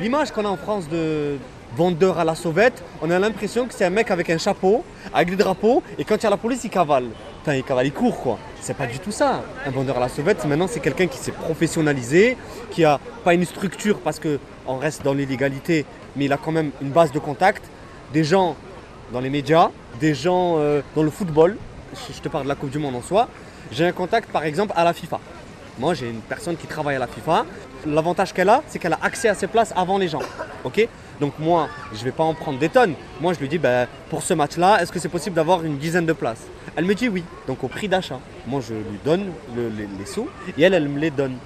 L'image qu'on a en France de vendeur à la sauvette, on a l'impression que c'est un mec avec un chapeau, avec des drapeaux, et quand il y a la police, il cavale. Enfin, il cavale, il court quoi. C'est pas du tout ça. Un vendeur à la sauvette, maintenant, c'est quelqu'un qui s'est professionnalisé, qui a pas une structure parce qu'on reste dans l'illégalité, mais il a quand même une base de contact. Des gens dans les médias, des gens euh, dans le football. Je je te parle de la Coupe du Monde en soi. J'ai un contact par exemple à la FIFA. Moi, j'ai une personne qui travaille à la FIFA. L'avantage qu'elle a, c'est qu'elle a accès à ses places avant les gens. Ok? Donc moi, je ne vais pas en prendre des tonnes. Moi, je lui dis, ben, pour ce match-là, est-ce que c'est possible d'avoir une dizaine de places? Elle me dit oui. Donc au prix d'achat. Moi, je lui donne le- les, sous et elle, elle me les donne.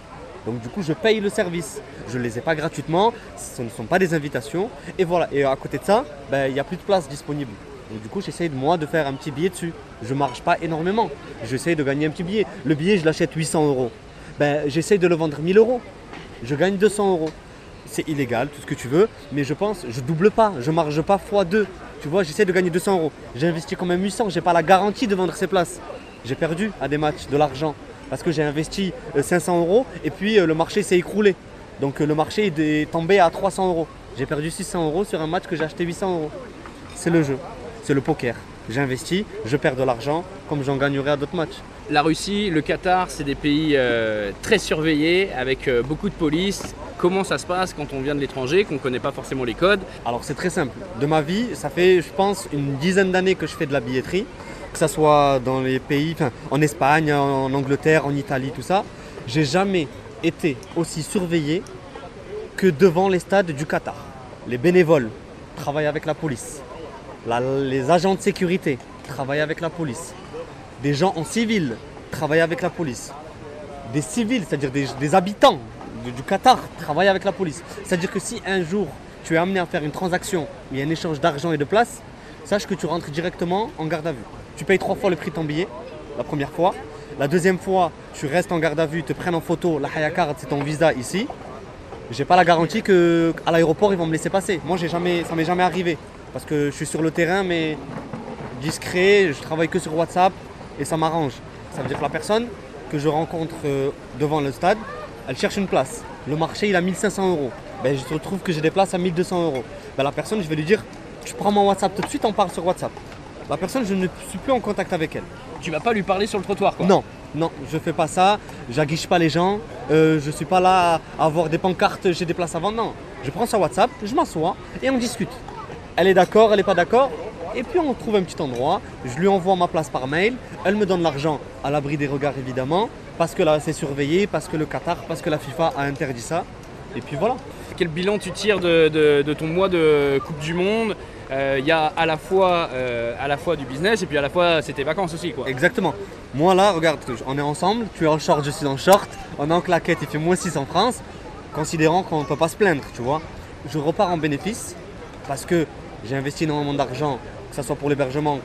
Donc du coup, je paye le service. Je ne les ai pas gratuitement. Ce ne sont pas des invitations. Et voilà. Et à côté de ça, ben, il n'y a plus de place disponible. Donc du coup, j'essaye de moi de faire un petit billet dessus. Je marche pas énormément. J'essaye de gagner un petit billet. Le billet, je l'achète 800 euros. Ben, j'essaye de le vendre 1000 euros. Je gagne 200 euros. C'est illégal, tout ce que tu veux, mais je pense, je double pas, je marge pas x2. Tu vois, j'essaie de gagner 200 euros. J'ai investi quand même 800, j'ai pas la garantie de vendre ces places. J'ai perdu à des matchs de l'argent parce que j'ai investi euh, 500 euros et puis euh, le marché s'est écroulé. Donc euh, le marché est tombé à 300 euros. J'ai perdu 600 euros sur un match que j'ai acheté 800 euros. C'est le jeu, c'est le poker. J'investis, je perds de l'argent comme j'en gagnerai à d'autres matchs. La Russie, le Qatar, c'est des pays euh, très surveillés, avec euh, beaucoup de police. Comment ça se passe quand on vient de l'étranger, qu'on ne connaît pas forcément les codes? Alors c'est très simple. De ma vie, ça fait, je pense, une dizaine d'années que je fais de la billetterie, que ce soit dans les pays, en Espagne, en Angleterre, en Italie, tout ça. J'ai jamais été aussi surveillé que devant les stades du Qatar. Les bénévoles travaillent avec la police. Les agents de sécurité travaillent avec la police. Des gens en civil travaillent avec la police. Des civils, c'est-à-dire des, habitants du, Qatar, travaillent avec la police. C'est-à-dire que si un jour tu es amené à faire une transaction il y a un échange d'argent et de place, sache que tu rentres directement en garde à vue. Tu payes trois fois le prix de ton billet, la première fois. La deuxième fois, tu restes en garde à vue, te prennent en photo, la Haya Card, c'est ton visa ici. J'ai pas la garantie que à l'aéroport ils vont me laisser passer. Moi j'ai jamais, ça m'est jamais arrivé parce que je suis sur le terrain mais discret, je travaille que sur WhatsApp et ça m'arrange. Ça veut dire que la personne que je rencontre euh, devant le stade, elle cherche une place. Le marché il a 1500 euros. Ben, je retrouve que j'ai des places à 1200 euros. Ben, la personne je vais lui dire, tu prends mon WhatsApp tout de suite, on parle sur WhatsApp. La personne je ne suis plus en contact avec elle. Tu vas pas lui parler sur le trottoir, quoi. Non, non, je fais pas ça, j'aguiche pas les gens, euh, je suis pas là à avoir des pancartes, j'ai des places à vendre, non. Je prends sa WhatsApp, je m'assois et on discute. Elle est d'accord, elle est pas d'accord, et puis on trouve un petit endroit, je lui envoie ma place par mail, elle me donne l'argent à l'abri des regards évidemment, parce que là c'est surveillé, parce que le Qatar, parce que la FIFA a interdit ça, et puis voilà. Quel bilan tu tires de, de- de ton mois de Coupe du Monde? Euh, Il y a à la, fois, euh, à la fois du business et puis à la fois tes vacances aussi, quoi. Exactement. Moi là, regarde, on est ensemble, tu es en short, je suis en short, on est en claquette, il fait moins 6 en France, considérant qu'on ne peut pas se plaindre, tu vois. Je repars en bénéfice parce que j'ai investi énormément d'argent, que ce soit pour l'hébergement,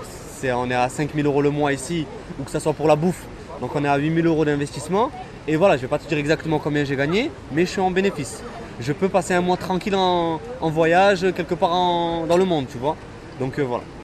on est à 5000 euros le mois ici, ou que ce soit pour la bouffe, donc on est à 8000 euros d'investissement. Et voilà, je vais pas te dire exactement combien j'ai gagné, mais je suis en bénéfice. Je peux passer un mois tranquille en, voyage quelque part dans le monde, tu vois. Donc euh, voilà.